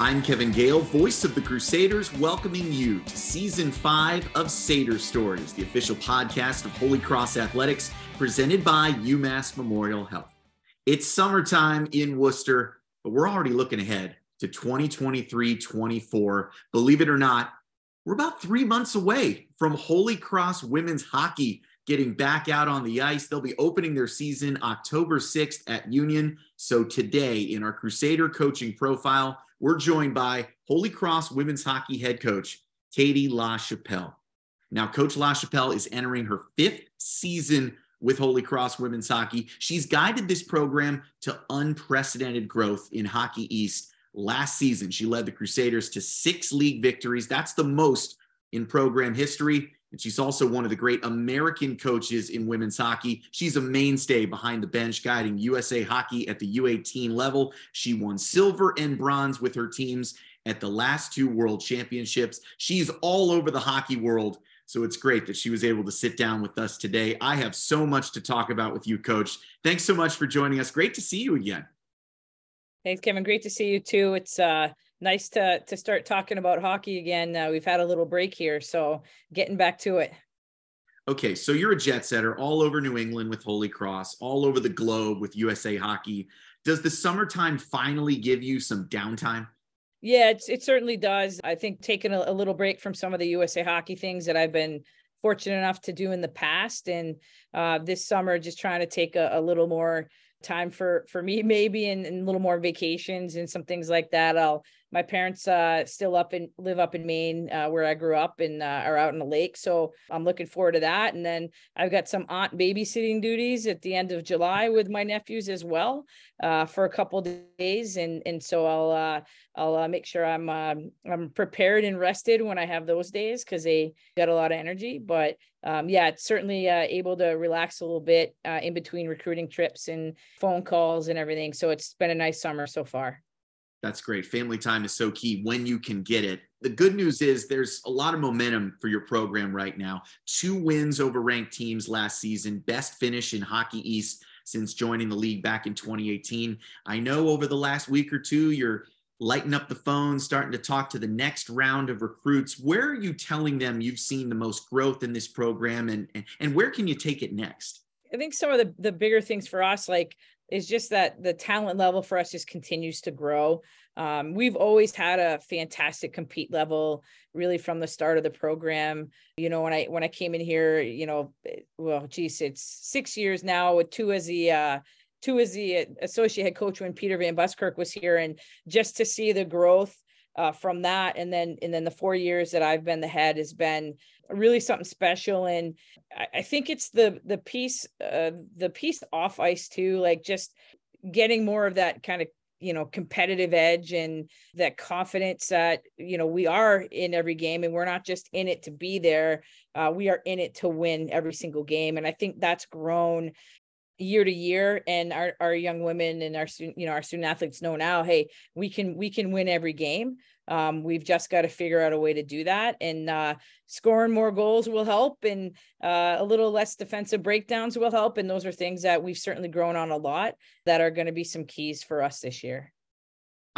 I'm Kevin Gehl, voice of the Crusaders, welcoming you to season five of Sader Stories, the official podcast of Holy Cross Athletics, presented by UMass Memorial Health. It's summertime in Worcester, but we're already looking ahead to 2023 24. Believe it or not, we're about three months away from Holy Cross women's hockey getting back out on the ice. They'll be opening their season October 6th at Union. So today, in our Crusader coaching profile, we're joined by Holy Cross women's hockey head coach, Katie Lachapelle. Now, Coach Lachapelle is entering her fifth season with Holy Cross women's hockey. She's guided this program to unprecedented growth in Hockey East. Last season, she led the Crusaders to six league victories. That's the most in program history. And she's also one of the great American coaches in women's hockey. She's a mainstay behind the bench, guiding USA hockey at the U18 level. She won silver and bronze with her teams at the last two world championships. She's all over the hockey world. So it's great that she was able to sit down with us today. I have so much to talk about with you, coach. Thanks so much for joining us. Great to see you again. Thanks, Kevin. Great to see you too. It's uh nice to to start talking about hockey again. Uh, we've had a little break here, so getting back to it. Okay, so you're a jet setter all over New England with Holy Cross, all over the globe with USA Hockey. Does the summertime finally give you some downtime? Yeah, it's, it certainly does. I think taking a, a little break from some of the USA Hockey things that I've been fortunate enough to do in the past, and uh, this summer just trying to take a, a little more time for for me maybe and, and, a little more vacations and some things like that i'll my parents uh, still up and live up in Maine, uh, where I grew up, and uh, are out in the lake. So I'm looking forward to that. And then I've got some aunt babysitting duties at the end of July with my nephews as well uh, for a couple days. And and so I'll uh, I'll uh, make sure I'm um, I'm prepared and rested when I have those days because they got a lot of energy. But um, yeah, it's certainly able to relax a little bit in between recruiting trips and phone calls and everything. So it's been a nice summer so far. That's great. Family time is so key when you can get it. The good news is there's a lot of momentum for your program right now. Two wins over ranked teams last season, best finish in Hockey East since joining the league back in 2018. I know over the last week or two, you're lighting up the phone, starting to talk to the next round of recruits. Where are you telling them you've seen the most growth in this program and, and, and where can you take it next? I think some of the, the bigger things for us, like is just that the talent level for us just continues to grow. Um, we've always had a fantastic compete level, really from the start of the program. You know, when I when I came in here, you know, well, geez, it's six years now with two as the uh, two as the associate head coach when Peter Van Buskirk was here, and just to see the growth uh, from that. And then and then the four years that i've been the head has been really something special. And i, I think it's the the piece uh, the piece off ice too like just getting more of that kind of you know competitive edge and that confidence that you know we are in every game and we're not just in it to be there. Uh, we are in it to win every single game. And i think that's grown year to year and our, our young women and our student you know our student athletes know now hey we can we can win every game. Um, we've just got to figure out a way to do that and uh, scoring more goals will help and uh, a little less defensive breakdowns will help and those are things that we've certainly grown on a lot that are going to be some keys for us this year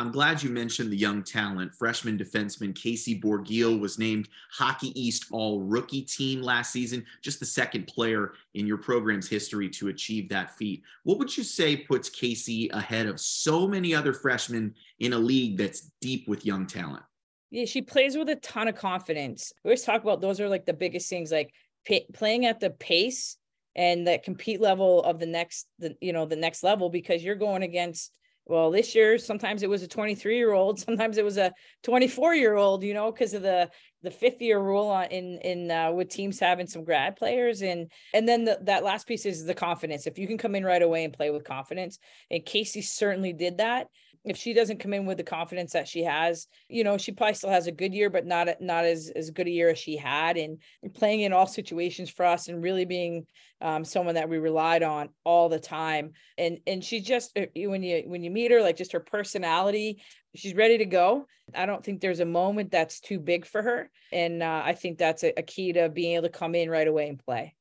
I'm glad you mentioned the young talent. Freshman defenseman Casey Borgil was named Hockey East All Rookie Team last season, just the second player in your program's history to achieve that feat. What would you say puts Casey ahead of so many other freshmen in a league that's deep with young talent? Yeah, she plays with a ton of confidence. We always talk about those are like the biggest things, like playing at the pace and the compete level of the next, the you know, the next level because you're going against well this year sometimes it was a 23 year old sometimes it was a 24 year old you know because of the the fifth year rule on in in uh, with teams having some grad players. And and then the, that last piece is the confidence. If you can come in right away and play with confidence and casey certainly did that if she doesn't come in with the confidence that she has, you know, she probably still has a good year, but not not as as good a year as she had. And playing in all situations for us, and really being um, someone that we relied on all the time. And and she just uh, when you when you meet her, like just her personality, she's ready to go. I don't think there's a moment that's too big for her, and uh, I think that's a, a key to being able to come in right away and play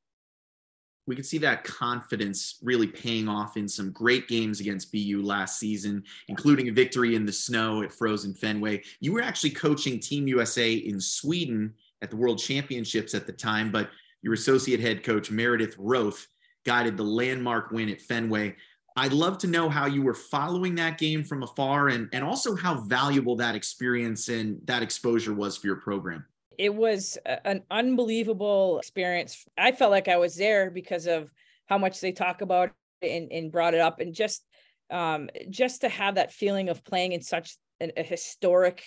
we could see that confidence really paying off in some great games against BU last season, including a victory in the snow at Frozen Fenway. You were actually coaching Team USA in Sweden at the World Championships at the time, but your associate head coach, Meredith Roth, guided the landmark win at Fenway. I'd love to know how you were following that game from afar and, and also how valuable that experience and that exposure was for your program it was an unbelievable experience. I felt like I was there because of how much they talk about it and, and brought it up, and just um, just to have that feeling of playing in such an, a historic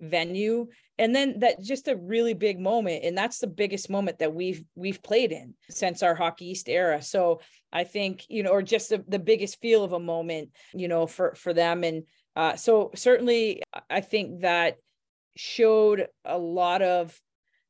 venue. And then that just a really big moment and that's the biggest moment that we've we've played in since our hockey east era. So i think you know or just the, the biggest feel of a moment you know for for them. And uh, so certainly i think that showed a lot of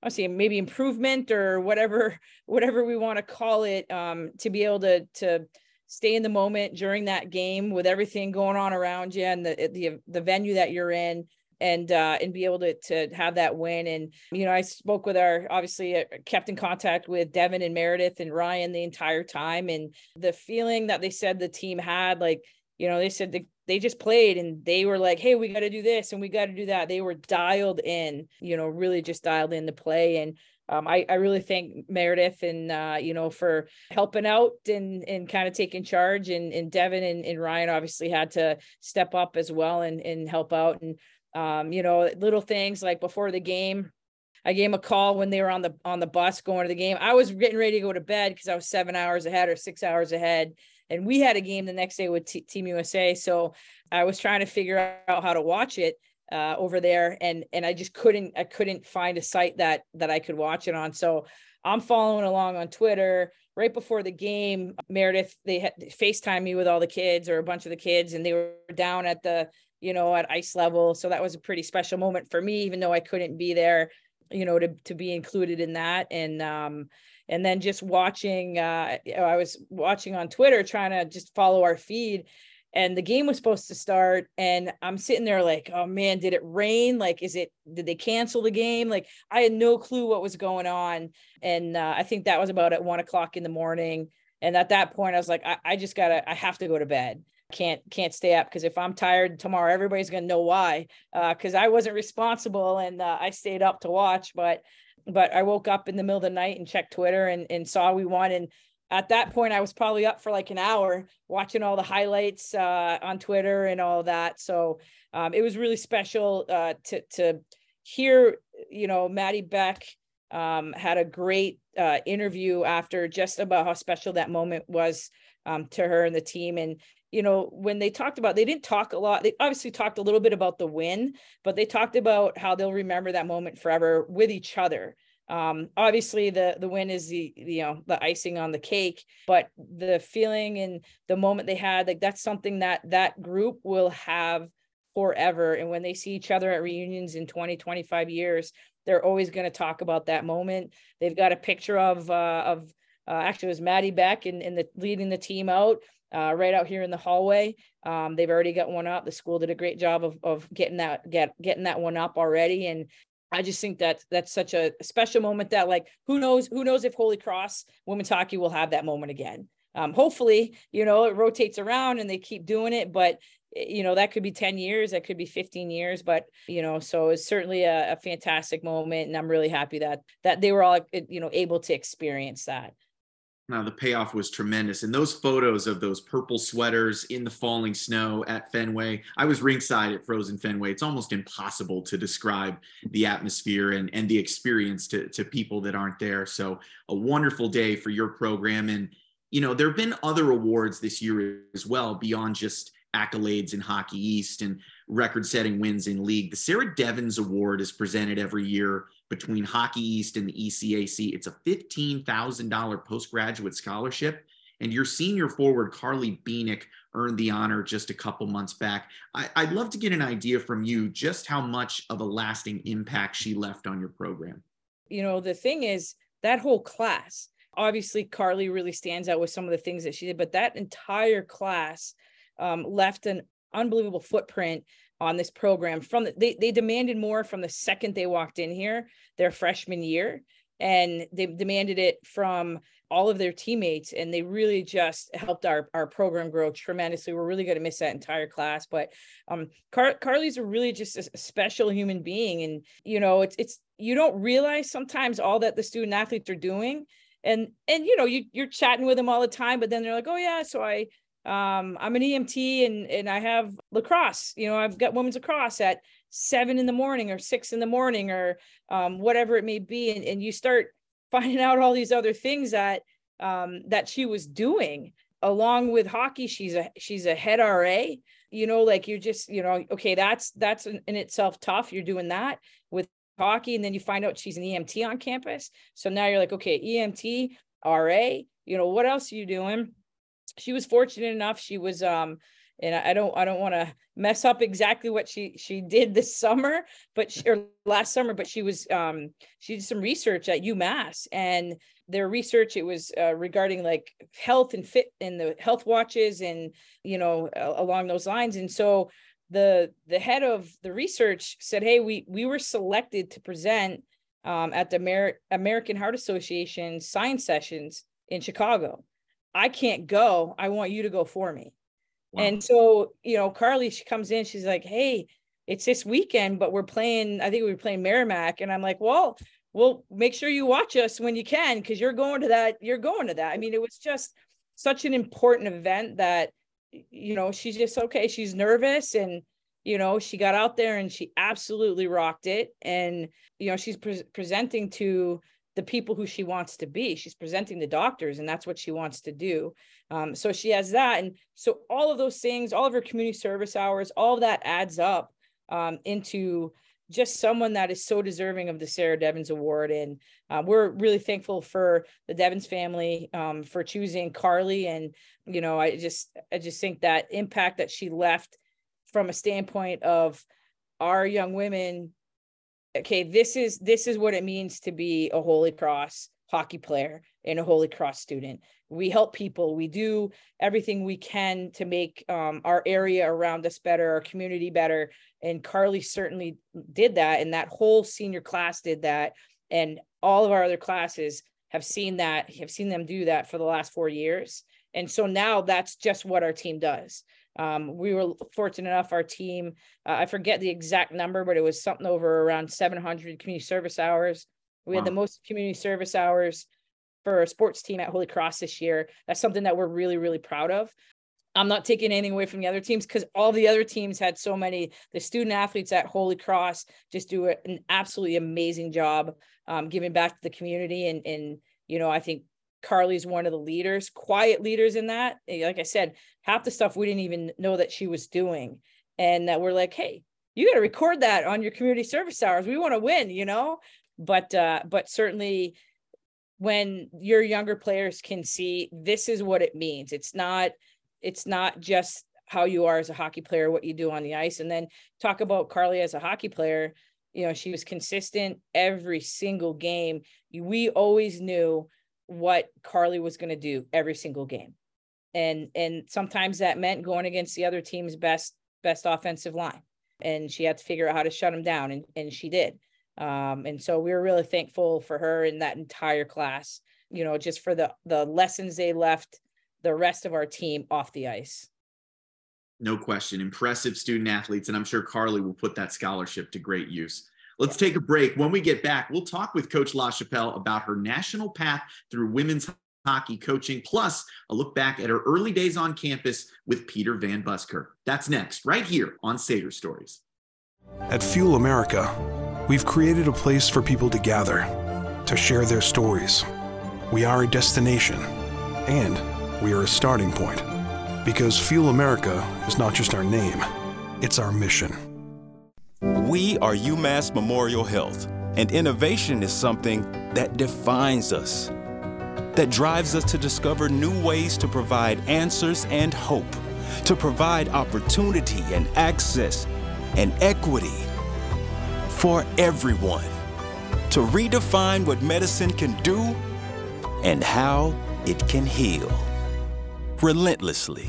I'll say maybe improvement or whatever whatever we want to call it um, to be able to to stay in the moment during that game with everything going on around you and the the the venue that you're in and uh, and be able to to have that win. And you know I spoke with our obviously uh, kept in contact with Devin and Meredith and Ryan the entire time. And the feeling that they said the team had like you know they said the they just played and they were like, hey, we got to do this and we got to do that. They were dialed in, you know, really just dialed in to play. And um, I, I really thank Meredith and, uh, you know, for helping out and, and kind of taking charge. And, and Devin and, and Ryan obviously had to step up as well and, and help out. And, um, you know, little things like before the game, I gave him a call when they were on the on the bus going to the game. I was getting ready to go to bed because I was seven hours ahead or six hours ahead and we had a game the next day with T- Team USA. So I was trying to figure out how to watch it uh, over there, and and I just couldn't I couldn't find a site that that I could watch it on. So I'm following along on Twitter. Right before the game, Meredith they had FaceTime me with all the kids or a bunch of the kids, and they were down at the you know at ice level. So that was a pretty special moment for me, even though I couldn't be there you know to to be included in that and um and then just watching uh i was watching on twitter trying to just follow our feed and the game was supposed to start and i'm sitting there like oh man did it rain? Like is it did they cancel the game? Like i had no clue what was going on and uh, i think that was about at one o'clock in the morning and at that point i was like i, I just gotta i have to go to bed. Can't can't stay up because if i'm tired tomorrow everybody's to know why because uh, i wasn't responsible and uh, i stayed up to watch but but I woke up in the middle of the night and checked Twitter and, and saw we won. And at that point, I was probably up for like an hour watching all the highlights uh, on Twitter and all that. So um, it was really special uh, to to hear. You know, Maddie Beck um, had a great uh, interview after just about how special that moment was um, to her and the team. And you know, when they talked about, they didn't talk a lot. They obviously talked a little bit about the win, but they talked about how they'll remember that moment forever with each other. Um, obviously the the win is the you know the icing on the cake, but the feeling and the moment they had, like that's something that that group will have forever. And when they see each other at reunions in 20, 25 years, they're always going to talk about that moment. They've got a picture of uh, of uh, actually it was Maddie Beck and, and the leading the team out uh, right out here in the hallway. Um, they've already got one up. The school did a great job of, of getting that get getting that one up already. And I just think that that's such a special moment that like who knows who knows if Holy Cross women's hockey will have that moment again. Um, hopefully, you know, it rotates around and they keep doing it, but eh, you know that could be 10 years that could be 15 years but you know so it's certainly a, a fantastic moment and i'm really happy that that they were all eh, you know able to experience that now the payoff was tremendous. And those photos of those purple sweaters in the falling snow at Fenway, I was ringside at Frozen Fenway. It's almost impossible to describe the atmosphere and, and the experience to, to people that aren't there. So a wonderful day for your program. And, you know, there have been other awards this year as well, beyond just accolades in Hockey East and record setting wins in league. The Sarah Devens Award is presented every year between Hockey East and the ECAC. It's a $15,000 postgraduate scholarship. And your senior forward, Carly Bieniek, earned the honor just a couple months back. I, would love to get an idea from you just how much of a lasting impact she left on your program. You know, the thing is, that whole class, obviously, Carly really stands out with some of the things that she did, but that entire class um, left an unbelievable footprint on this program from the, they they demanded more from the second they walked in here their freshman year and they demanded it from all of their teammates and they really just helped our, our program grow tremendously. We're really going to miss that entire class but um Car- carly's a really just a special human being and you know it's it's you don't realize sometimes all that the student athletes are doing and and you know you you're chatting with them all the time but then they're like oh yeah so i um i'm an emt and and i have lacrosse you know i've got women's lacrosse at seven in the morning or six in the morning or um, whatever it may be. And, and you start finding out all these other things that um, that she was doing along with hockey. She's a she's a head ra you know like you're just you know okay that's that's in, in itself tough. You're doing that with hockey and then you find out she's an emt on campus. So now you're like okay emt ra you know what else are you doing she was fortunate enough she was um and I don't I don't want to mess up exactly what she she did this summer, but she, or last summer, but she was um she did some research at UMass and their research it was uh, regarding like health and fit and the health watches and you know along those lines and so the the head of the research said hey we we were selected to present um, at the Amer- American Heart Association science sessions in Chicago. I can't go. I want you to go for me. Wow. And so, you know, Carly, she comes in, she's like, Hey, it's this weekend, but we're playing, I think we were playing Merrimack. And I'm like, Well, well, make sure you watch us when you can, because you're going to that, you're going to that. I mean, it was just such an important event that, you know, she's just okay. She's nervous and, you know, she got out there and she absolutely rocked it. And, you know, she's pre- presenting to the people who she wants to be. She's presenting the doctors, and that's what she wants to do. Um, so she has that. And so all of those things, all of her community service hours, all that adds up um, into just someone that is so deserving of the Sarah Devens Award. And uh, we're really thankful for the Devens family um, for choosing Carly. And, you know, I just, I just think that impact that she left from a standpoint of our young women okay this is this is what it means to be a holy cross hockey player and a holy cross student. We help people. We do everything we can to make um, our area around us better our community better. And carly certainly did that and that whole senior class did that. And all of our other classes have seen that have seen them do that for the last four years. And so now that's just what our team does um, we were fortunate enough, our team, uh, I forget the exact number, but it was something over around 700 community service hours. We wow. had the most community service hours for a sports team at Holy Cross this year. That's something that we're really, really proud of. I'm not taking anything away from the other teams because all the other teams had so many. The student athletes at Holy Cross just do an absolutely amazing job um, giving back to the community. And, and, you know, I think Carly's one of the leaders, quiet leaders in that. Eh, like I said, half the stuff we didn't even know that she was doing. And that we're like, hey, you got to record that on your community service hours. We want to win, you know? But uh, but certainly when your younger players can see this is what it means. It's not, it's not just how you are as a hockey player, what you do on the ice. And then talk about Carly as a hockey player. You know, she was consistent every single game. We always knew what Carly was going to do every single game. And and sometimes that meant going against the other team's best best offensive line. And she had to figure out how to shut them down and and she did. Um, and so we were really thankful for her in that entire class, you know, just for the the lessons they left the rest of our team off the ice. No question. Impressive student athletes. And I'm sure Carly will put that scholarship to great use. Let's take a break. When we get back, we'll talk with Coach Lachapelle about her national path through women's hockey coaching, plus a look back at her early days on campus with Peter Van Buskirk. That's next, right here on Sader Stories. At Fuel America, we've created a place for people to gather, to share their stories. We are a destination, and we are a starting point. Because Fuel America is not just our name, it's our mission. We are UMass Memorial Health, and innovation is something that defines us, that drives us to discover new ways to provide answers and hope, to provide opportunity and access and equity for everyone, to redefine what medicine can do and how it can heal relentlessly.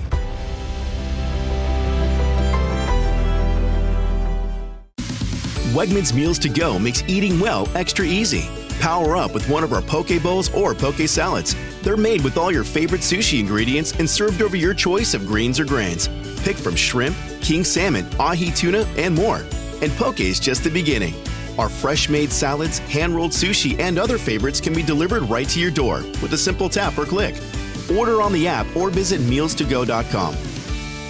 Wegmans Meals to Go makes eating well extra easy. Power up with one of our poke bowls or poke salads. They're made with all your favorite sushi ingredients and served over your choice of greens or grains. Pick from shrimp, king salmon, ahi tuna, and more. And poke is just the beginning. Our fresh made salads, hand rolled sushi, and other favorites can be delivered right to your door with a simple tap or click. Order on the app or visit mealstogo.com.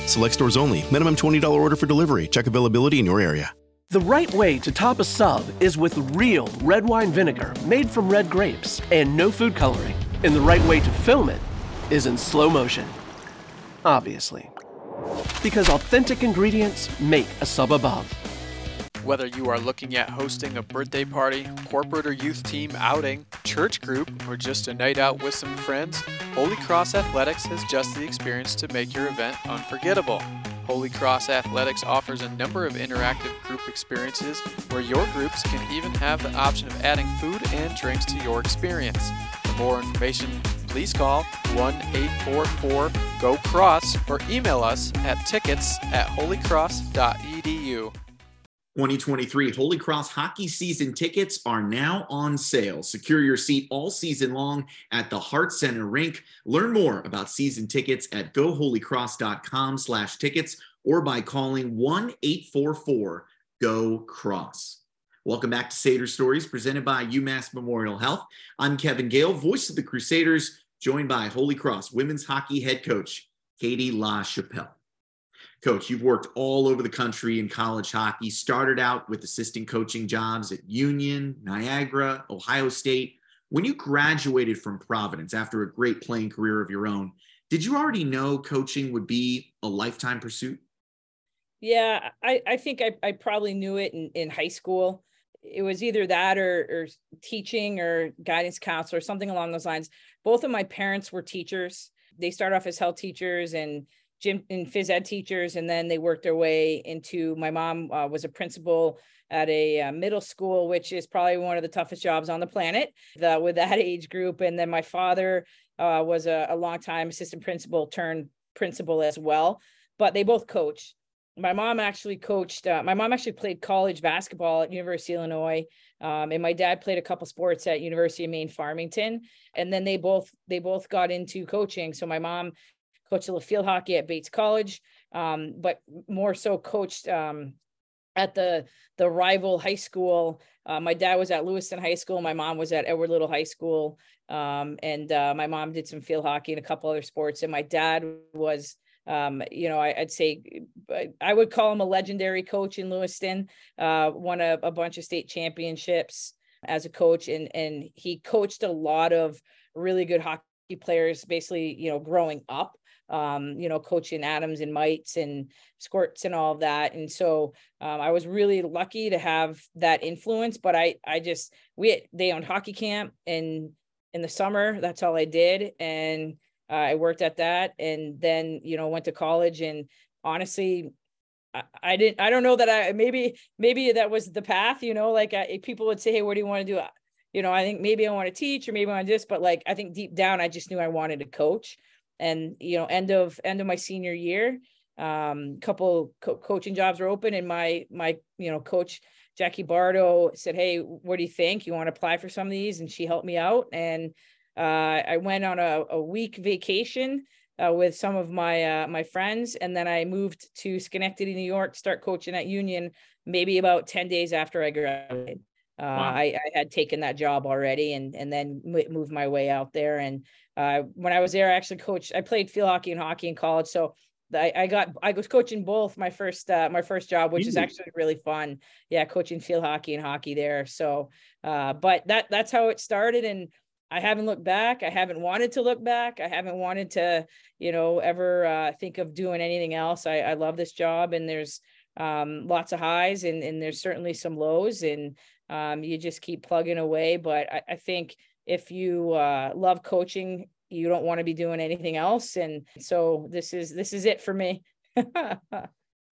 Select stores only. Minimum $20 order for delivery. Check availability in your area. The right way to top a sub is with real red wine vinegar made from red grapes and no food coloring. And the right way to film it is in slow motion. Obviously. Because authentic ingredients make a sub above. Whether you are looking at hosting a birthday party, corporate or youth team outing, church group, or just a night out with some friends, Holy Cross Athletics has just the experience to make your event unforgettable. Holy Cross Athletics offers a number of interactive group experiences where your groups can even have the option of adding food and drinks to your experience. For more information, please call 1 844 GO CROSS or email us at tickets at holycross.edu. 2023 Holy Cross hockey season tickets are now on sale. Secure your seat all season long at the Hart Center Rink. Learn more about season tickets at goholycross.com slash tickets or by calling 1-844-GO-CROSS. Welcome back to Sader Stories presented by UMass Memorial Health. I'm Kevin Gehl, voice of the Crusaders, joined by Holy Cross women's hockey head coach Katie Lachapelle. Coach, you've worked all over the country in college hockey, started out with assistant coaching jobs at Union, Niagara, Ohio State. When you graduated from Providence after a great playing career of your own, did you already know coaching would be a lifetime pursuit? Yeah, I, I think I, I probably knew it in, in high school. It was either that or, or teaching or guidance counselor, something along those lines. Both of my parents were teachers. They started off as health teachers and gym and phys ed teachers, and then they worked their way into. My mom uh, was a principal at a uh, middle school, which is probably one of the toughest jobs on the planet the, with that age group. And then my father uh, was a, a long time assistant principal turned principal as well. But they both coached. My mom actually coached. Uh, my mom actually played college basketball at University of Illinois, um, and my dad played a couple sports at University of Maine Farmington. And then they both they both got into coaching. So my mom coached a little field hockey at Bates College, um, but more so coached um, at the the rival high school. Uh, my dad was at Lewiston High School. My mom was at Edward Little High School, um, and uh, my mom did some field hockey and a couple other sports. And my dad was, um, you know, I, would say I would call him a legendary coach in Lewiston. Uh, won a, a bunch of state championships as a coach, and and he coached a lot of really good hockey players, basically, you know, growing up um, you know, coaching Adams and mites and squirts and all of that. And so um, I was really lucky to have that influence. But I, I just we they owned hockey camp and in the summer. That's all I did, and uh, I worked at that. And then you know went to college. And honestly, I, didn't. I don't know that I maybe maybe that was the path. You know, like I, people would say, "Hey, what do you want to do?" You know, I think maybe I want to teach or maybe I want to this, but like I think deep down, I just knew I wanted to coach and you know end of end of my senior year um couple co- coaching jobs were open and my my you know coach jackie barto said hey what do you think? You want to apply for some of these? And she helped me out. And uh, i went on a, a week vacation uh, with some of my uh, my friends. And then i moved to schenectady new york to start coaching at union maybe about 10 days after i graduated uh, wow. I, I, had taken that job already and and then moved my way out there and uh, when I was there, I actually coached. I played field hockey and hockey in college, so I, I got I was coaching both my first uh, my first job, which is actually really fun. Yeah, coaching field hockey and hockey there. So, uh, but that that's how it started, and I haven't looked back. I haven't wanted to look back. I haven't wanted to, you know, ever uh, think of doing anything else. I, I love this job, and there's um, lots of highs, and and there's certainly some lows, and um, you just keep plugging away. But I, I think if you uh, love coaching you don't want to be doing anything else and so this is this is it for me.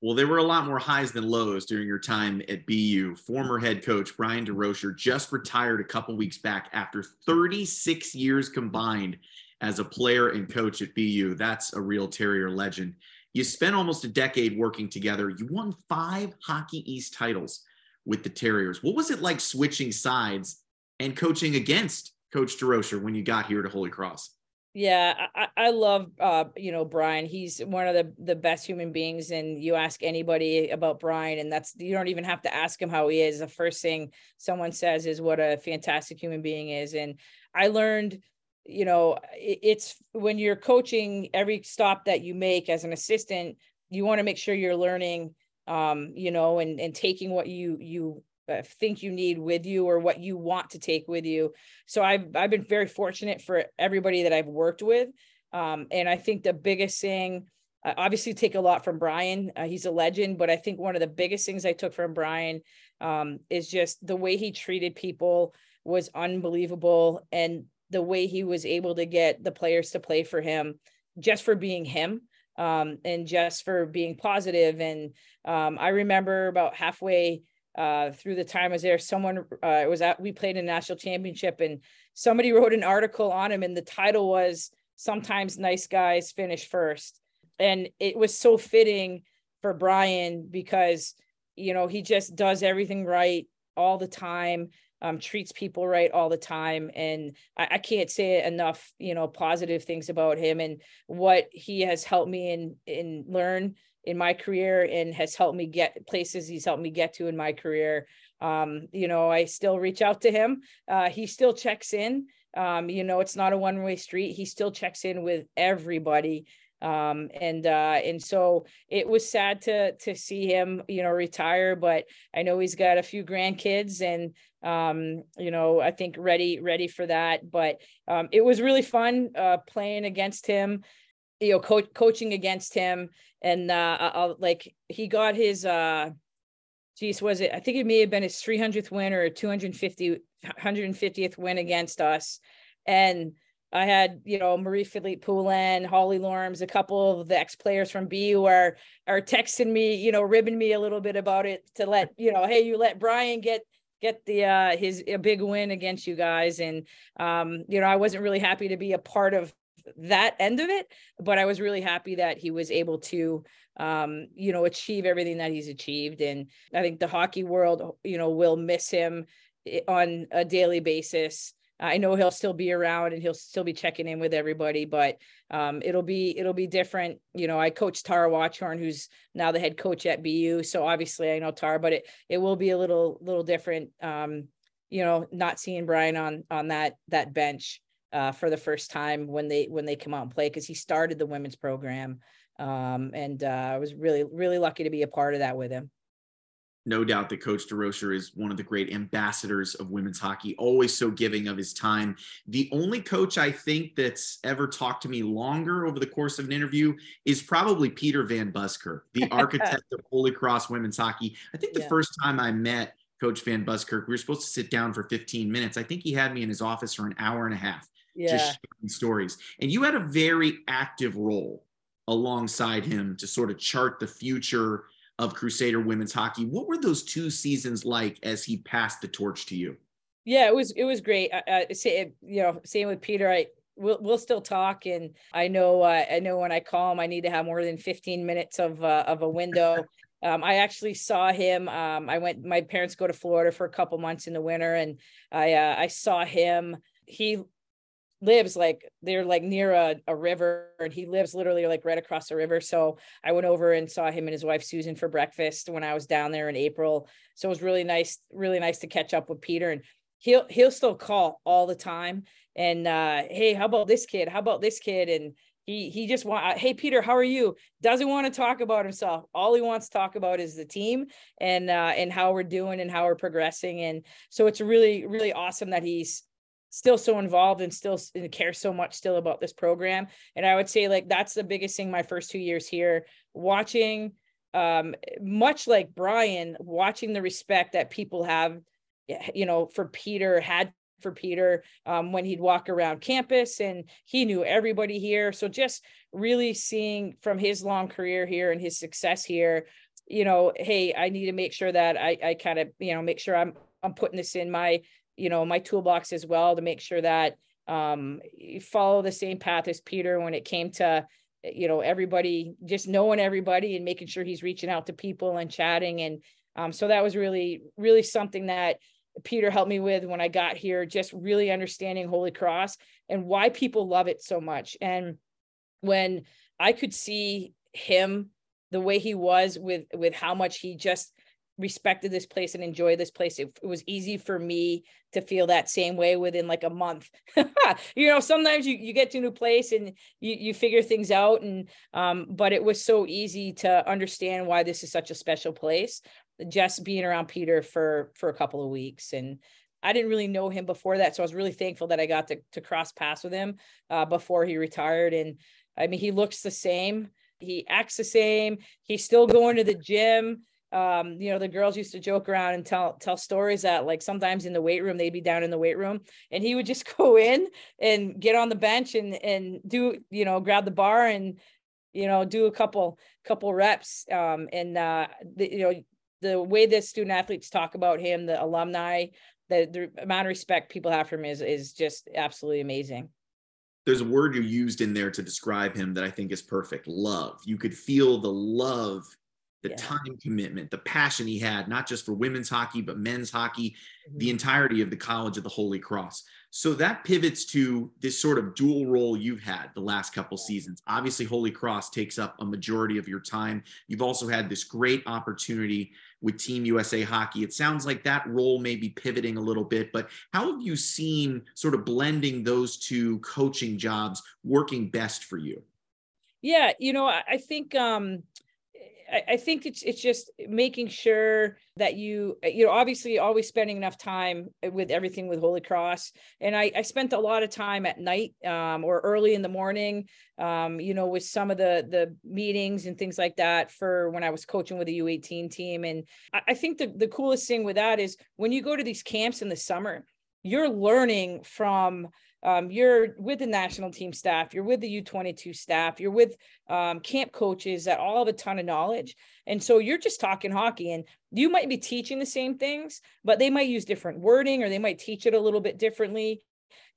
Well there were a lot more highs than lows during your time at bu former head coach brian Durocher just retired a couple weeks back after 36 years combined as a player and coach at bu that's a real terrier legend. You spent almost a decade working together. You won five hockey east titles with the terriers what was it like switching sides and coaching against Coach Durocher when you got here to Holy Cross? Yeah, I, I love uh, you know Brian. He's one of the the best human beings, and you ask anybody about Brian, and that's you don't even have to ask him how he is. The first thing someone says is what a fantastic human being is, and I learned, you know, it, it's when you're coaching every stop that you make as an assistant, you want to make sure you're learning, um, you know, and and taking what you you uh, think you need with you or what you want to take with you. So I've I've been very fortunate for everybody that I've worked with, um, and I think the biggest thing, uh, obviously, take a lot from Brian. Uh, he's a legend, but I think one of the biggest things I took from Brian um, is just the way he treated people was unbelievable, and the way he was able to get the players to play for him just for being him um, and just for being positive. And um, I remember about halfway uh, through the time I was there, someone uh, was at we played a national championship, and somebody wrote an article on him, and the title was "Sometimes Nice Guys Finish First. and it was so fitting for Brian because you know he just does everything right all the time um, treats people right all the time. And I, I, can't say enough you know positive things about him and what he has helped me in in learn in my career and has helped me get places he's helped me get to in my career. Um, you know i still reach out to him. Uh, he still checks in. Um, you know it's not a one-way street. He still checks in with everybody um, and uh, and so it was sad to to see him you know retire but i know he's got a few grandkids and um, you know i think ready ready for that but um, it was really fun uh, playing against him you know, co- coaching against him, and uh, I'll, like he got his uh, geez, was it? I think it may have been his 300th win or 250 150th win against us, and I had, you know, Marie-Philip Poulin, Holly Lorms, a couple of the ex-players from BU are are texting me, you know, ribbing me a little bit about it to let, you know, hey, you let Brian get get the uh his a big win against you guys. And um, you know, I wasn't really happy to be a part of that end of it but i was really happy that he was able to um, you know achieve everything that he's achieved and i think the hockey world you know will miss him eh, on a daily basis I know he'll still be around and he'll still be checking in with everybody, but um, it'll be it'll be different. You know, I coach Tara Watchorn, who's now the head coach at BU, so obviously I know Tara, but it it will be a little little different. Um, you know, not seeing Brian on on that that bench uh, for the first time when they when they come out and play because he started the women's program um, and uh, I was really really lucky to be a part of that with him. No doubt that Coach Durocher is one of the great ambassadors of women's hockey, always so giving of his time. The only coach I think that's ever talked to me longer over the course of an interview is probably Peter Van Buskirk, the architect of Holy Cross women's hockey. I think the yeah. first time I met Coach Van Buskirk, we were supposed to sit down for 15 minutes. I think he had me in his office for an hour and a half yeah. just sharing stories. And you had a very active role alongside him to sort of chart the future of Crusader women's hockey. What were those two seasons like as he passed the torch to you? Yeah, it was it was great. Uh, say, you know, same with Peter. I we'll we'll still talk, and I know uh, I know when I call him, I need to have more than fifteen minutes of uh, of a window. Um, I actually saw him. Um, I went. My parents go to Florida for a couple months in the winter, and I uh, I saw him. He lives like they're like near a, a river and he lives literally like right across the river. So i went over and saw him and his wife susan for breakfast when i was down there in april. So it was really nice really nice to catch up with peter and he'll he'll still call all the time and uh hey how about this kid? How about this kid? And he he just want uh, hey peter how are you? Doesn't want to talk about himself. All he wants to talk about is the team and uh and how we're doing and how we're progressing. And so it's really really awesome that he's still so involved and still care so much still about this program. And I would say like that's the biggest thing my first two years here, watching um, much like Brian, watching the respect that people have, you know, for Peter had for Peter um, when he'd walk around campus and he knew everybody here. So just really seeing from his long career here and his success here, you know, hey, I need to make sure that I, I kind of, you know, make sure I'm I'm putting this in my you know my toolbox as well to make sure that um follow the same path as Peter when it came to you know everybody just knowing everybody and making sure he's reaching out to people and chatting and um so that was really really something that Peter helped me with when I got here, just really understanding Holy Cross and why people love it so much. And when I could see him the way he was with with how much he just respected this place and enjoyed this place it, it, was easy for me to feel that same way within like a month. You know sometimes you, you get to a new place and you, you figure things out and um, but it was so easy to understand why this is such a special place just being around peter for for a couple of weeks. And I didn't really know him before that, so I was really thankful that I got to to cross paths with him uh, before he retired. And I mean, he looks the same, he acts the same, he's still going to the gym um, you know, the girls used to joke around and tell tell stories that like sometimes in the weight room they'd be down in the weight room and he would just go in and get on the bench and and do you know grab the bar and you know do a couple couple reps um, and uh, the, you know the way that student athletes talk about him, the alumni, the, the amount of respect people have for him is is just absolutely amazing there's a word you used in there to describe him that I think is perfect love. You could feel the love the yeah. time commitment, the passion he had, not just for women's hockey, but men's hockey, mm-hmm. the entirety of the College of the Holy Cross. So that pivots to this sort of dual role you've had the last couple seasons. Obviously, Holy Cross takes up a majority of your time. You've also had this great opportunity with Team USA Hockey. It sounds like that role may be pivoting a little bit, but how have you seen sort of blending those two coaching jobs working best for you? Yeah, you know, I think um, I, think it's it's just making sure that you you know obviously always spending enough time with everything with Holy Cross, and I, I spent a lot of time at night um, or early in the morning, um, you know, with some of the the meetings and things like that for when I was coaching with the U18 team, and I, I think the the coolest thing with that is when you go to these camps in the summer, you're learning from um, you're with the national team staff, you're with the U22 staff, you're with um, camp coaches that all have a ton of knowledge. And so you're just talking hockey and you might be teaching the same things, but they might use different wording or they might teach it a little bit differently.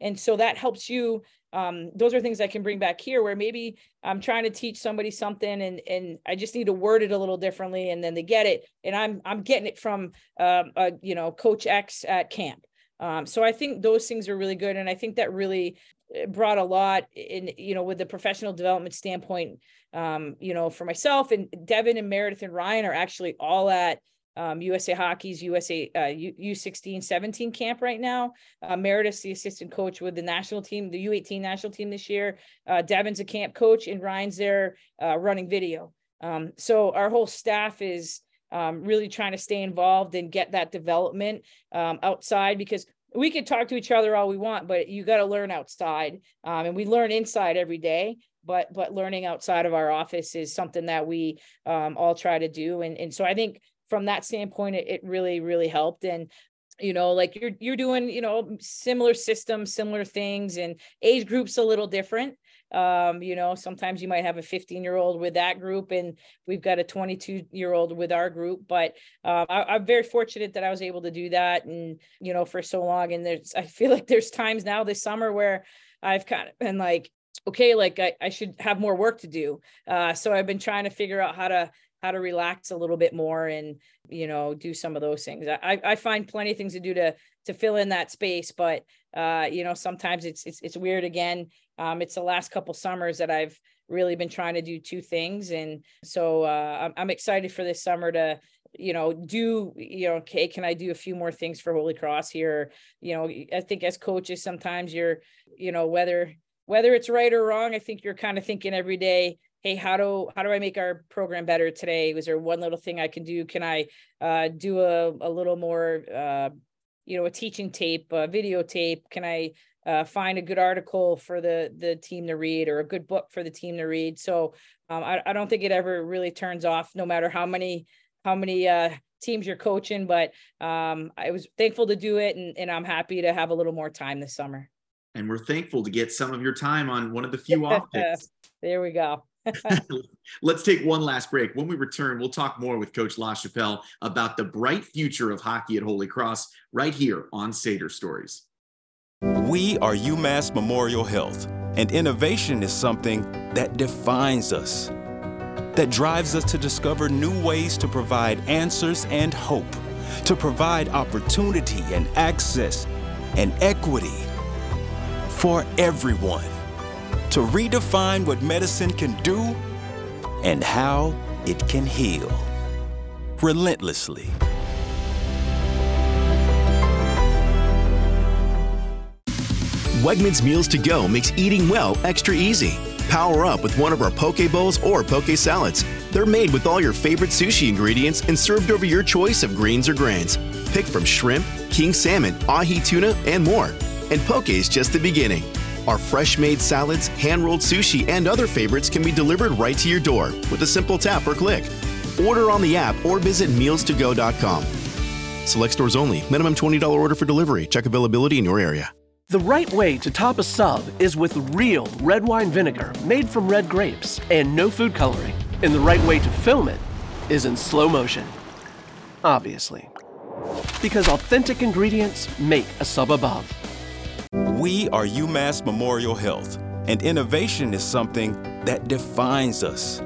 And so that helps you. Um, those are things I can bring back here where maybe I'm trying to teach somebody something and and I just need to word it a little differently and then they get it. And I'm I'm getting it from um, uh, you know, coach X at camp um, so I think those things are really good. And I think that really eh, brought a lot in, you know, with the professional development standpoint, um, you know, for myself and Devin and Meredith and Ryan are actually all at um, USA Hockey's USA uh, U, 16 17 camp right now. Uh, Meredith's the assistant coach with the national team, the U18 national team this year. Uh, Devin's a camp coach and Ryan's there uh, running video. Um, so our whole staff is um, really trying to stay involved and get that development um, outside because we could talk to each other all we want, but you got to learn outside. Um, and we learn inside every day, but but learning outside of our office is something that we um, all try to do. And and so I think from that standpoint, it, it really really helped. And you know like you're you're doing you know similar systems similar things and age groups a little different um, you know, sometimes you might have a 15 year old with that group, and we've got a 22 year old with our group. But um, I, am very fortunate that I was able to do that, and you know, for so long. And there's, I feel like there's times now this summer where I've kind of been like, okay, like I, I should have more work to do. Uh, so I've been trying to figure out how to how to relax a little bit more and you know do some of those things i i find plenty of things to do to to fill in that space but uh you know sometimes it's it's, it's weird again. Um it's the last couple summers that i've really been trying to do two things. And so uh i'm, excited for this summer to you know do you know okay can i do a few more things for holy cross here? You know i think as coaches sometimes you're you know whether whether it's right or wrong i think you're kind of thinking every day hey how do how do i make our program better today? Was there one little thing i can do? Can i uh, do a, a little more uh, you know a teaching tape a videotape. Can i uh, find a good article for the the team to read or a good book for the team to read? So um, I, I don't think it ever really turns off no matter how many how many uh, teams you're coaching but um, i was thankful to do it and, and i'm happy to have a little more time this summer. And we're thankful to get some of your time on one of the few off days. there we go Let's take one last break. When we return, we'll talk more with Coach Lachapelle about the bright future of hockey at Holy Cross right here on Sader Stories. We are UMass Memorial Health, and innovation is something that defines us, that drives us to discover new ways to provide answers and hope to provide opportunity and access and equity for everyone, to redefine what medicine can do and how it can heal relentlessly. Wegmans Meals to Go makes eating well extra easy. Power up with one of our poke bowls or poke salads. They're made with all your favorite sushi ingredients and served over your choice of greens or grains. Pick from shrimp, king salmon, ahi tuna, and more. And poke is just the beginning. Our fresh made salads, hand rolled sushi, and other favorites can be delivered right to your door with a simple tap or click. Order on the app or visit mealstogo.com. Select stores only. Minimum $20 order for delivery. Check availability in your area. The right way to top a sub is with real red wine vinegar made from red grapes and no food coloring. And the right way to film it is in slow motion. Obviously. Because authentic ingredients make a sub above. We are UMass Memorial Health, and innovation is something that defines us,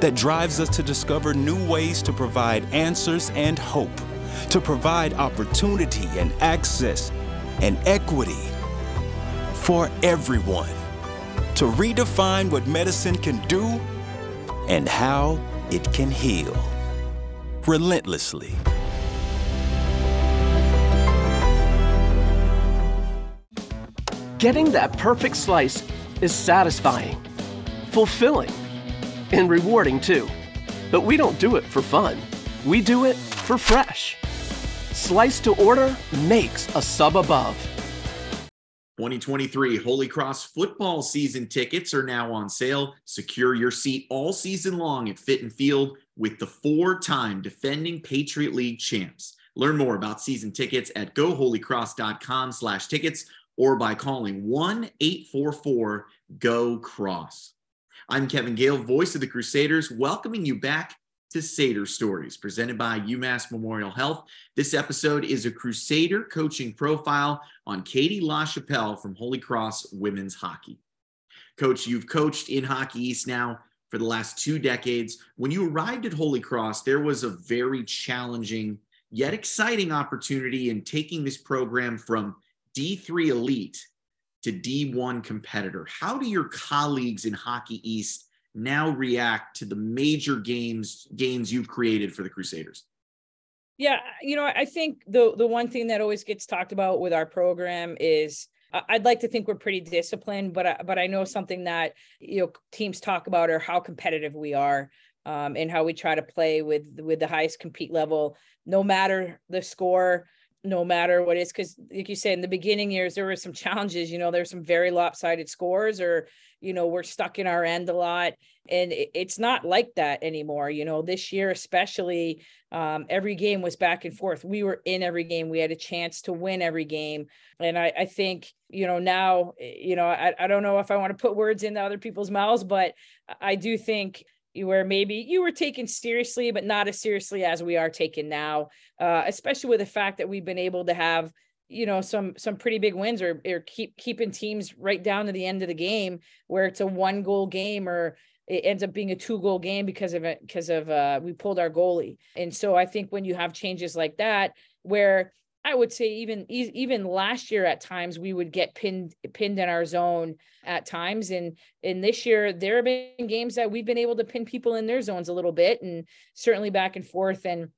that drives us to discover new ways to provide answers and hope, to provide opportunity and access and equity for everyone, to redefine what medicine can do and how it can heal relentlessly. Getting that perfect slice is satisfying, fulfilling, and rewarding too. But we don't do it for fun. We do it for fresh. Slice to order makes a sub above. 2023 Holy Cross football season tickets are now on sale. Secure your seat all season long at Fitton Field with the four-time defending Patriot League champs. Learn more about season tickets at goholycross.com slash tickets or by calling 1-844-GO-CROSS. I'm Kevin Gehl, voice of the Crusaders, welcoming you back to Sader Stories, presented by UMass Memorial Health. This episode is a Crusader coaching profile on Katie Lachapelle from Holy Cross Women's Hockey. Coach, you've coached in Hockey East now for the last two decades. When you arrived at Holy Cross, there was a very challenging yet exciting opportunity in taking this program from D3 elite to D1 competitor. How do your colleagues in Hockey East now react to the major games gains you've created for the Crusaders? Yeah, you know, I think the the one thing that always gets talked about with our program is I'd like to think we're pretty disciplined, but I, but I know something that you know teams talk about are how competitive we are um, and how we try to play with with the highest compete level, no matter the score no matter what it is because like you said in the beginning years there were some challenges you know there's some very lopsided scores or you know we're stuck in our end a lot. And it's not like that anymore you know this year especially um, every game was back and forth. We were in every game. We had a chance to win every game. And i, I think you know now eh, you know I, I don't know if i want to put words into other people's mouths but i do think where maybe you were taken seriously, but not as seriously as we are taken now, uh, especially with the fact that we've been able to have you know some some pretty big wins or, or keep keeping teams right down to the end of the game where it's a one goal game or it ends up being a two goal game because of it because of uh we pulled our goalie. And so i think when you have changes like that where I would say even even last year at times we would get pinned pinned in our zone at times and in this year there have been games that we've been able to pin people in their zones a little bit and certainly back and forth and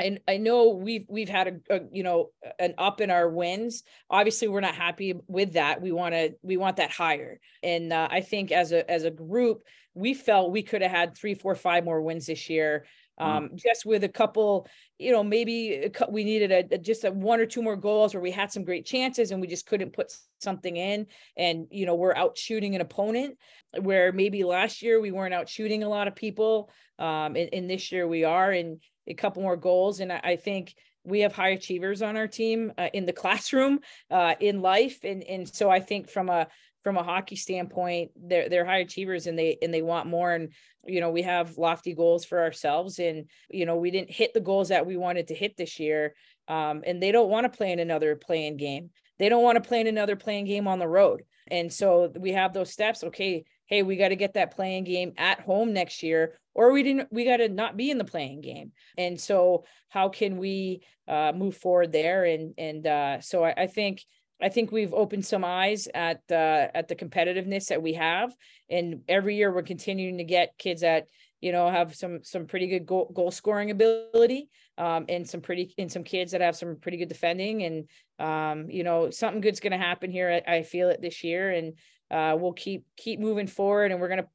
I, I know we've we've had a, a, you know an up in our wins. Obviously, we're not happy with that. We want to we want that higher. And uh, I think as a as a group, we felt we could have had three, four, five more wins this year. Mm. um, mm. just with a couple, you know, maybe we needed a, a, just a one or two more goals where we had some great chances and we just couldn't put something in. And you know, we're out shooting an opponent where maybe last year we weren't out shooting a lot of people, um, and, and this year we are, and a couple more goals. And I, I think we have high achievers on our team uh, in the classroom, uh, in life, and and so I think from a from a hockey standpoint, they're they're high achievers and they and they want more. And you know, we have lofty goals for ourselves, and you know, we didn't hit the goals that we wanted to hit this year. Um, and they don't want to play in another play-in game. They don't want to play in another play-in game on the road. And so we have those steps. Okay, hey, we got to get that play-in game at home next year, or we didn't, we got to not be in the play-in game. And so, how can we uh, move forward there? And and uh, so I, I think I think we've opened some eyes at uh, at the competitiveness that we have, and every year we're continuing to get kids that you know have some some pretty good goal, goal scoring ability, um, and some pretty and some kids that have some pretty good defending, and um, you know something good's going to happen here. I, I, feel it this year, and uh, we'll keep keep moving forward, and we're going to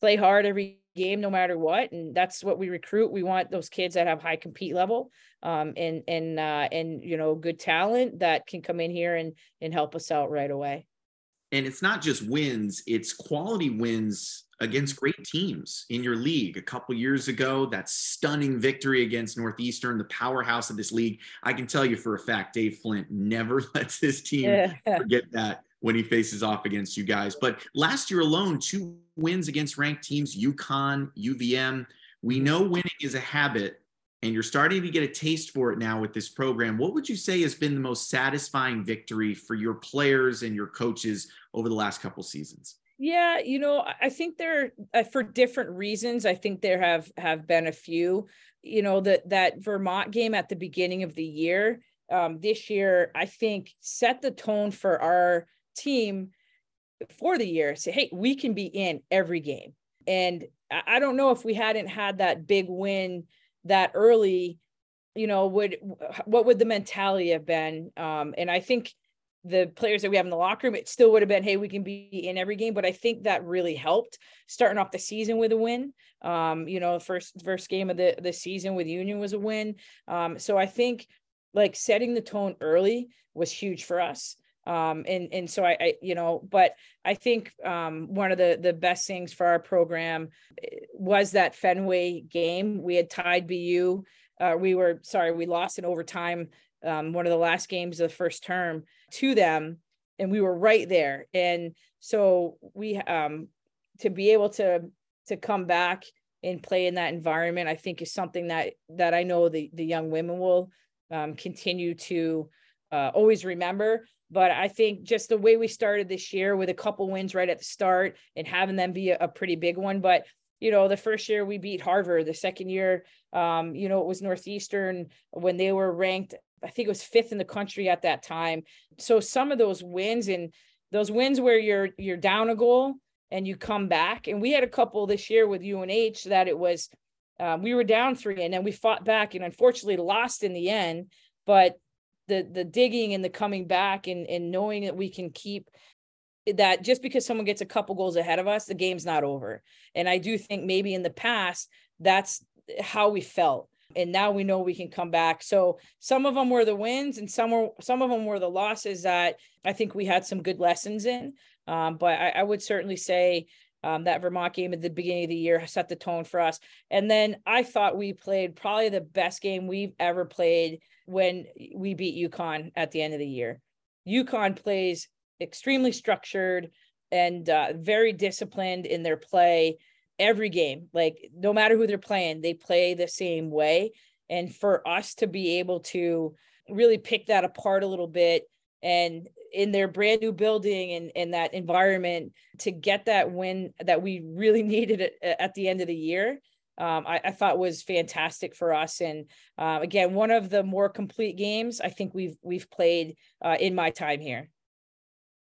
play hard every game no matter what and that's what we recruit. We want those kids that have high compete level um, and and uh, and you know good talent that can come in here and and help us out right away. And it's not just wins it's quality wins against great teams in your league. A couple years ago that stunning victory against northeastern the powerhouse of this league i can tell you for a fact dave flint never lets his team forget that when he faces off against you guys. But last year alone, two wins against ranked teams, UConn, UVM. We know winning is a habit, and you're starting to get a taste for it now with this program. What would you say has been the most satisfying victory for your players and your coaches over the last couple seasons? Yeah, you know, I think there uh, for different reasons. I think there have have been a few. You know, that that Vermont game at the beginning of the year um, this year, I think set the tone for our team for the year say, hey, we can be in every game. And I don't know if we hadn't had that big win that early, you know, would what would the mentality have been? Um, and I think the players that we have in the locker room, it still would have been, hey, we can be in every game. But I think that really helped starting off the season with a win. Um, you know, first first game of the, the season with Union was a win. Um, so I think like setting the tone early was huge for us um, and and so I, I, you know but i think um, one of the the best things for our program eh, was that fenway game. We had tied bu uh, we were sorry we lost in overtime um, one of the last games of the first term to them and we were right there. And so we um to be able to to come back and play in that environment i think is something that that i know the the young women will um, continue to uh, always remember but I think just the way we started this year with a couple wins right at the start and having them be a, a pretty big one. But you know, the first year we beat Harvard, the second year, um, you know, it was Northeastern when they were ranked, I think it was fifth in the country at that time. So some of those wins and those wins where you're you're down a goal and you come back. And we had a couple this year with UNH that it was um, we were down three and then we fought back and unfortunately lost in the end. But the the digging and the coming back and and knowing that we can keep that just because someone gets a couple goals ahead of us the game's not over. And i do think maybe in the past that's how we felt. And now we know we can come back. So some of them were the wins and some were some of them were the losses that i think we had some good lessons in. Um, but I, I, would certainly say um, that vermont game at the beginning of the year set the tone for us and then i thought we played probably the best game we've ever played when we beat UConn at the end of the year. UConn plays extremely structured and uh, very disciplined in their play every game. Like no matter who they're playing, they play the same way. And for us to be able to really pick that apart a little bit and in their brand new building and, in that environment to get that win that we really needed at, at the end of the year um, I, I, thought was fantastic for us. And uh, again, one of the more complete games I think we've we've played uh, in my time here.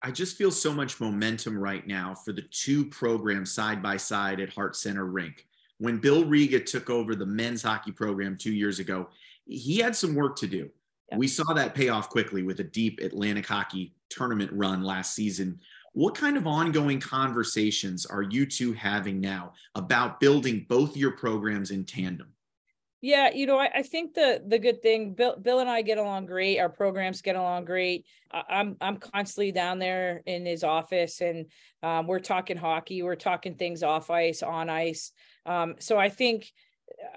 I just feel so much momentum right now for the two programs side by side at Hart Center Rink. When Bill Riga took over the men's hockey program two years ago, he had some work to do. Yeah. We saw that pay off quickly with a deep Atlantic hockey tournament run last season what kind of ongoing conversations are you two having now about building both your programs in tandem? Yeah, you know, I, I, think the the good thing, Bill, Bill and I get along great. Our programs get along great. I, I'm I'm constantly down there in his office, and um, we're talking hockey. We're talking things off ice, on ice. Um, so I think,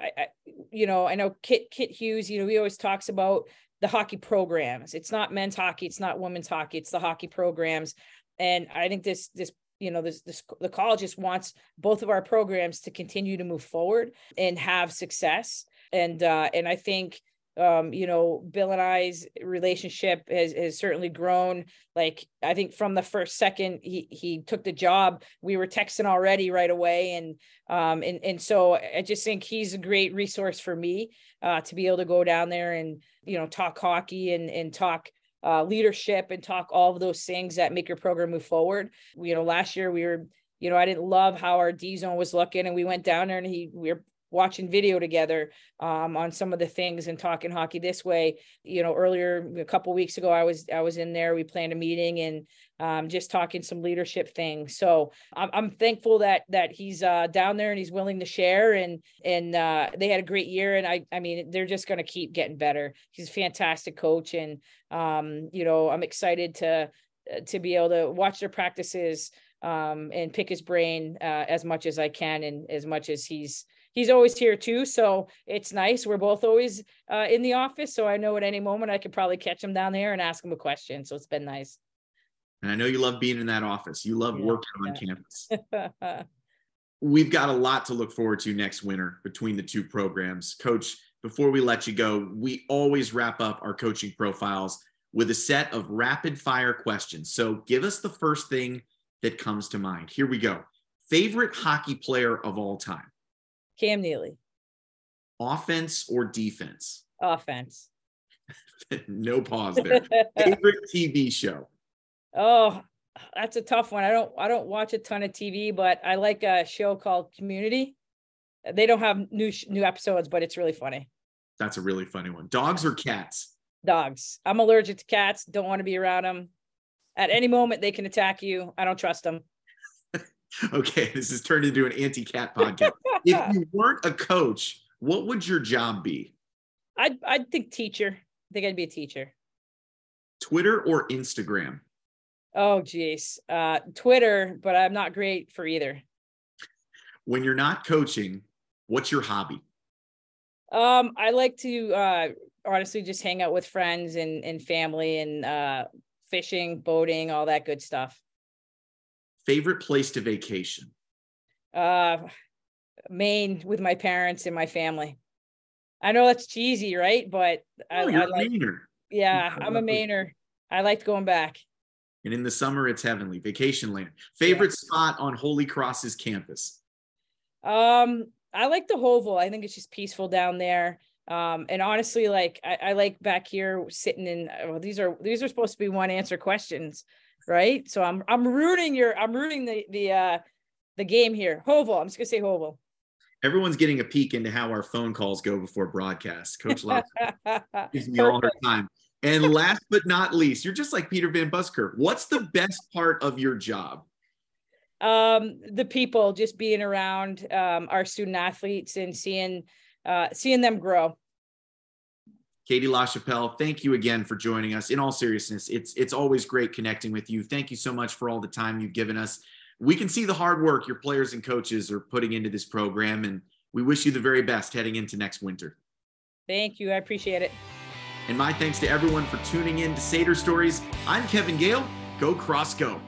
I, I, you know, I know Kit Kit Hughes. You know, he always talks about the hockey programs. It's not men's hockey. It's not women's hockey. It's the hockey programs and I think this this you know this this the college just wants both of our programs to continue to move forward and have success and uh and I think um, you know, Bill and I's relationship has, has certainly grown. Like I think from the first second he he took the job, we were texting already right away, and um, and and so I just think he's a great resource for me uh, to be able to go down there and you know talk hockey and and talk uh, leadership and talk all of those things that make your program move forward. We, You know, last year we were you know, I didn't love how our D zone was looking, and we went down there and he we were watching video together um, on some of the things and talking hockey this way. You know, earlier a couple weeks ago, I was I was in there. We planned a meeting and um, just talking some leadership things. So I'm, I'm thankful that that he's uh, down there and he's willing to share. And and uh, they had a great year. And I I mean they're just going to keep getting better. He's a fantastic coach, and um, you know I'm excited to to be able to watch their practices um, and pick his brain uh, as much as I can and as much as he's he's always here too. So it's nice. We're both always uh, in the office. So I know at any moment I could probably catch him down there and ask him a question. So it's been nice. And I know you love being in that office. You love yeah, working on campus. We've got a lot to look forward to next winter between the two programs. Coach, before we let you go, we always wrap up our coaching profiles with a set of rapid fire questions. So give us the first thing that comes to mind. Here we go. Favorite hockey player of all time? Cam Neely. Offense or defense? Offense. no pause there. Favorite TV show? Oh, that's a tough one. I don't I don't watch a ton of TV, but I like a show called Community. They don't have new new episodes, but it's really funny. That's a really funny one. Dogs or cats? Dogs. I'm allergic to cats. Don't want to be around them. At any moment, they can attack you. I don't trust them. okay, this has turned into an anti-cat podcast. if you weren't a coach, what would your job be? I'd I'd think teacher. I think I'd be a teacher. Twitter or Instagram? Oh geez. Uh Twitter, but I'm not great for either. When you're not coaching, what's your hobby? Um, I like to uh honestly just hang out with friends and, and family and uh fishing, boating, all that good stuff. Favorite place to vacation? Uh, Maine with my parents and my family. I know that's cheesy, right? But I, oh, I like. Mainer. Yeah, I'm a Mainer. I liked going back. And in the summer, it's heavenly vacation land. Favorite yeah. spot on Holy Cross's campus? Um, I like the Hoval. I think it's just peaceful down there. Um, and honestly, like I, I like back here sitting in. Well, these are these are supposed to be one answer questions right? So I'm I'm rooting your I'm rooting the the uh the game here. Hoval. I'm just gonna say Hoval. Everyone's getting a peek into how our phone calls go before broadcast. Coach Love gives me all her time. And last but not least, you're just like Peter Van Buskirk. What's the best part of your job? Um, the people, just being around um, our student athletes and seeing uh, seeing them grow. Katie Lachapelle, thank you again for joining us. In all seriousness, it's it's always great connecting with you. Thank you so much for all the time you've given us. We can see the hard work your players and coaches are putting into this program, and we wish you the very best heading into next winter. Thank you. I appreciate it. And my thanks to everyone for tuning in to Sader Stories. I'm Kevin Gehl. Go Cross Go.